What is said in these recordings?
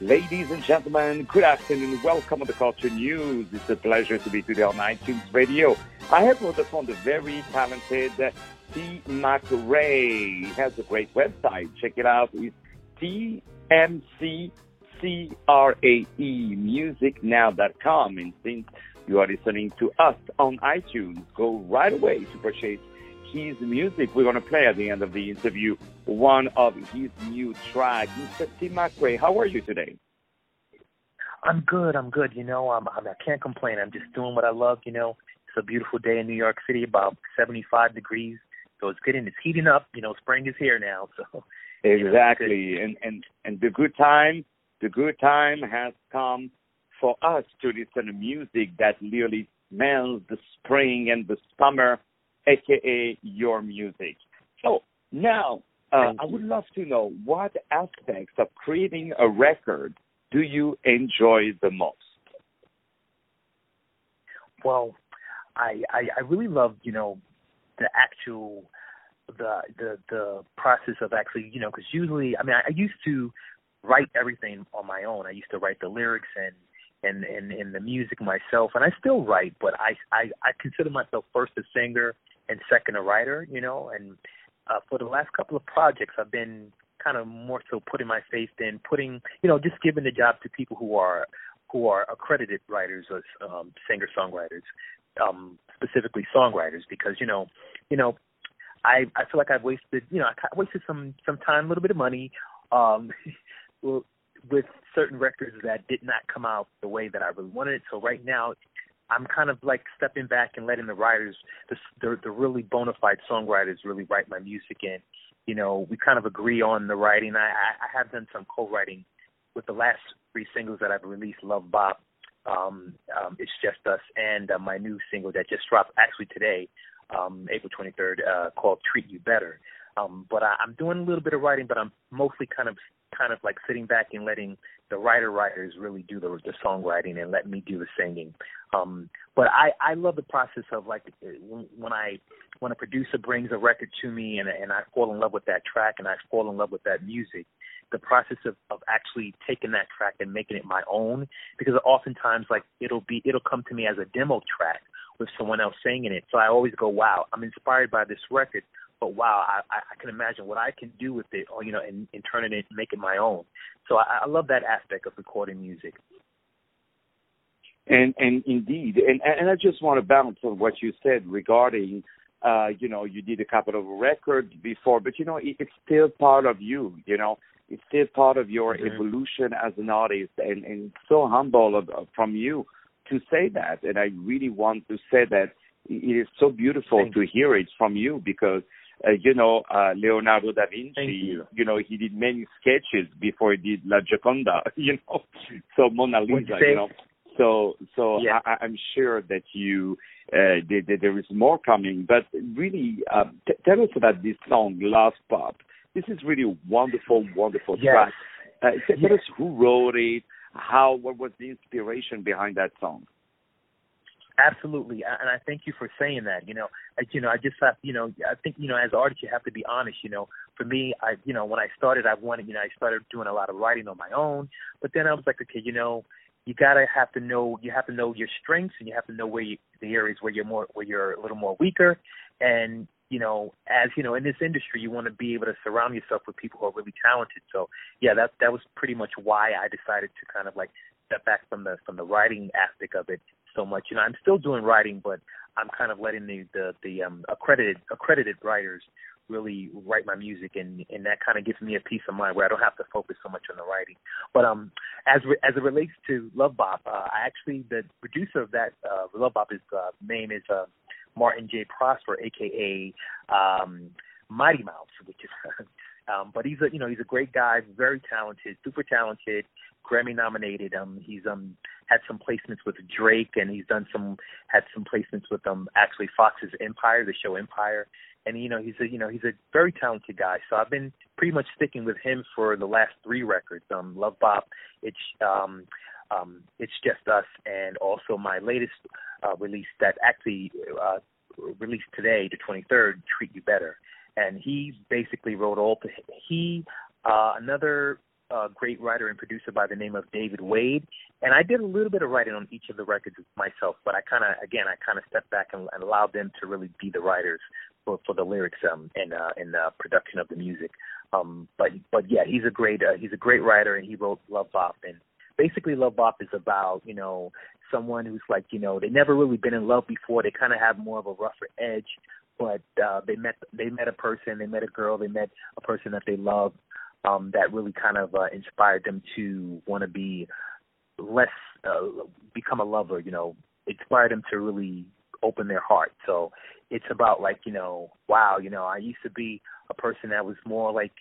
Ladies and gentlemen, good afternoon. Welcome to the Culture News. It's a pleasure to be today on iTunes Radio. I have with us on the very talented uh, T. McCrae. He has a great website. Check it out. It's TMCCRAE musicnow.com. And since you are listening to us on iTunes, go right away to purchase his music. We're going to play at the end of the interview one of his new tracks. Mr. Tim McCrae, how are you today? I'm good. I'm good. You know, I'm, I'm I can't complain. I'm just doing what I love. You know, it's a beautiful day in New York City, about 75 degrees. So it's getting it's heating up. You know, spring is here now. So exactly, you know, and and and the good time, the good time has come for us to listen to music that literally smells the spring and the summer aka your music. So now, uh, I would love to know what aspects of creating a record do you enjoy the most? Well, I I, I really love you know the actual the the the process of actually you know because usually I mean I, I used to write everything on my own. I used to write the lyrics and and and, and the music myself, and I still write, but I I, I consider myself first a singer and second a writer, you know, and uh, for the last couple of projects, I've been kind of more so putting my faith in putting, you know, just giving the job to people who are who are accredited writers or um, singer songwriters, um, specifically songwriters, because you know, you know, I I feel like I've wasted, you know, I wasted some some time, a little bit of money, um, with certain records that did not come out the way that I really wanted it. So right now, I'm kind of like stepping back and letting the writers, the the, the really bona fide songwriters, really write my music. And you know, we kind of agree on the writing. I I have done some co-writing with the last three singles that I've released, Love Bop, um, um, It's Just Us, and uh, my new single that just dropped actually today, um, April 23rd, uh, called Treat You Better. Um, but I, I'm doing a little bit of writing, but I'm mostly kind of kind of like sitting back and letting the writer writers really do the the songwriting and let me do the singing. Um, but I I love the process of like when I when a producer brings a record to me and and I fall in love with that track and I fall in love with that music. The process of of actually taking that track and making it my own because oftentimes like it'll be it'll come to me as a demo track with someone else singing it. So I always go, wow, I'm inspired by this record but wow, I, I can imagine what I can do with it, or you know, and, and turn it and make it my own. So I, I love that aspect of recording music. And and indeed, and and I just want to bounce on what you said regarding, uh, you know, you did a couple of records before, but you know, it, it's still part of you. You know, it's still part of your mm-hmm. evolution as an artist, and and so humble of, of, from you to say that. And I really want to say that it is so beautiful Thank to you. hear it from you because uh, you know, uh, Leonardo da Vinci, you. you. know, he did many sketches before he did La Gioconda, you know, so Mona Lisa, you, you know. So, so yeah. I, I'm sure that you, uh, that, there is more coming. But really, uh, t- tell us about this song, "Love Bop." This is really a wonderful, wonderful yes. track. Uh, tell yes. us who wrote it, how, what was the inspiration behind that song? Absolutely, and I thank you for saying that. You know, you know, I just have, you know, I think, you know, as artists, you have to be honest. You know, for me, I, you know, when I started, I wanted, you know, I started doing a lot of writing on my own, but then I was like, okay, you know, you gotta have to know, you have to know your strengths, and you have to know where you, the areas where you're more, where you're a little more weaker, and you know, as you know, in this industry, you want to be able to surround yourself with people who are really talented. So, yeah, that that was pretty much why I decided to kind of like step back from the from the writing aspect of it so much. You know, I'm still doing writing, but I'm kind of letting the the, the um, accredited accredited writers really write my music, and and that kind of gives me a peace of mind where I don't have to focus so much on the writing. But um, as re- as it relates to Love Bop, uh, I actually the producer of that uh, Love Bop, his uh, name is uh, Martin J. Prosper, aka um, Mighty Mouse, which is Um, but he's a you know he's a great guy, very talented, super talented, Grammy nominated. Um, he's um had some placements with Drake, and he's done some had some placements with um actually Fox's Empire, the show Empire. And you know he's a you know he's a very talented guy. So I've been pretty much sticking with him for the last three records. Um, Love Bop, it's um um it's just us, and also my latest uh, release that actually uh, released today, the 23rd, Treat You Better and he basically wrote all the he uh, another a great writer and producer by the name of David Wade, and I did a little bit of writing on each of the records myself. But I kind of, again, I kind of stepped back and, and allowed them to really be the writers for for the lyrics um and uh and the production of the music. Um, but but yeah, he's a great uh, he's a great writer, and he wrote Love Bop, and basically Love Bop is about you know someone who's like you know they've never really been in love before. They kind of have more of a rougher edge, but uh, they met they met a person, they met a girl, they met a person that they love, um, that really kind of uh, inspired them to want to be less uh, become a lover. You know, inspired them to really open their heart. So it's about like you know, wow, you know, I used to be a person that was more like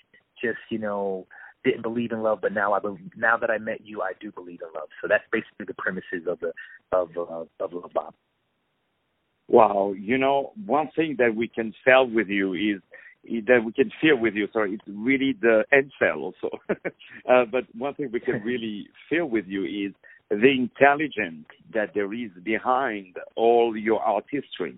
just you know didn't believe in love, but now I believe, now that I met you, I do believe in love. So that's basically the premises of the of uh, of Love Bop. Wow, you know, one thing that we can feel with you is that we can feel with you. Sorry, it's really the end cell also. uh, but one thing we can really feel with you is the intelligence that there is behind all your artistry.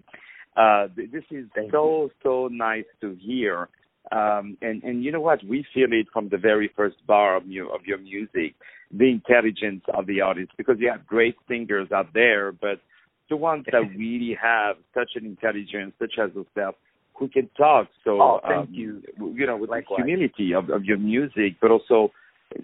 Uh, this is Thank so you. so nice to hear. Um, and and you know what? We feel it from the very first bar of your of your music, the intelligence of the artist, because you have great singers out there, but the ones that really have such an intelligence, such as yourself, who can talk so Oh, thank um, you. you know with Likewise. the humility of, of your music, but also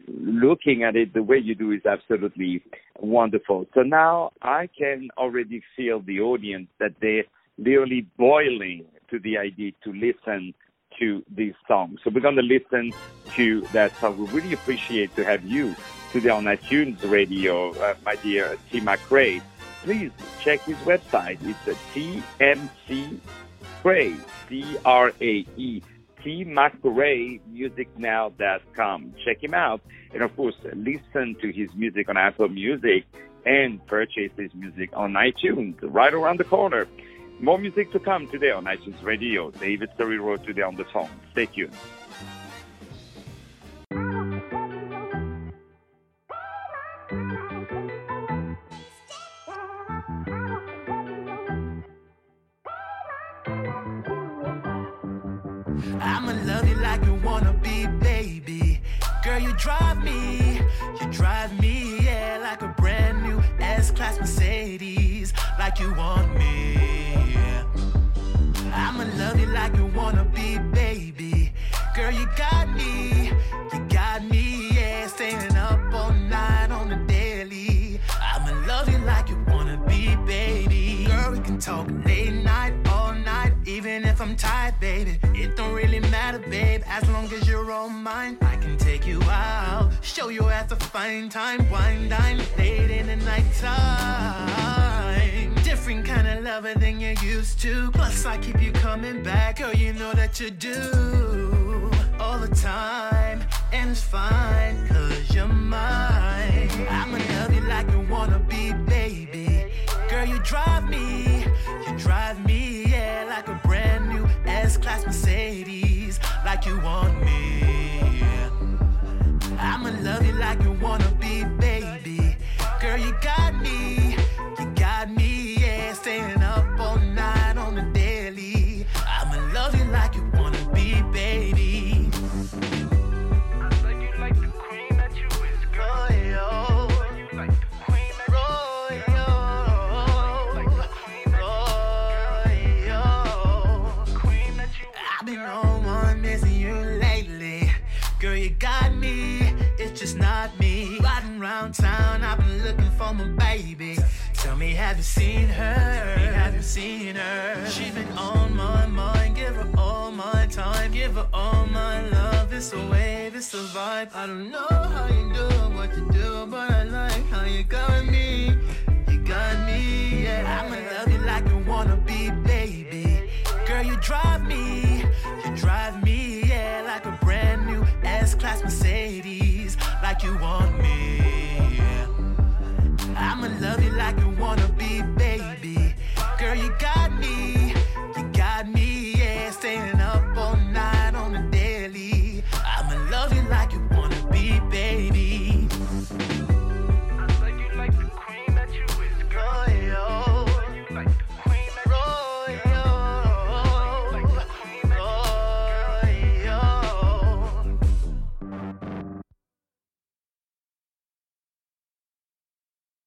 looking at it the way you do is absolutely wonderful. So now I can already feel the audience that they literally boiling to the idea to listen to this song. So we're going to listen to that song. We really appreciate to have you today on iTunes Radio, uh, my dear T. McCrae. Please check his website. It's a TMC Crae, C-R-A-E, tmccraemusicnow.com. Check him out. And of course, listen to his music on Apple Music and purchase his music on iTunes right around the corner. More music to come today on iTunes Radio. David Serero today on the phone. Stay tuned. Drive me, you drive me, yeah, like a brand new S-Class Mercedes, like you want me. I'ma love you like you wanna be, baby. Girl, you got me, you got me, yeah, staying up all night on the daily. I'ma love you like you wanna be, baby. Girl, we can talk late night, all night, even if I'm tired, baby. It don't really matter, babe, as long as you're on mine. Fine time, wine dine late in the night time. Different kind of lover than you're used to. Plus, I keep you coming back, girl. You know that you do all the time, and it's fine, cause you're mine. I'ma love you like you wanna be, baby. Girl, you drive me, you drive me, yeah, like a brand new S-Class Mercedes, like you want me. Me, have you seen her? Have you seen her? She's been on my mind, give her all my time, give her all my love. It's a way, it's a vibe. I don't know how you do what you do, but I like how you got me. You got me, yeah. I'ma love you like you wanna be, baby. Girl, you drive me, you drive me, yeah, like a brand new S-Class Mercedes, like you want me.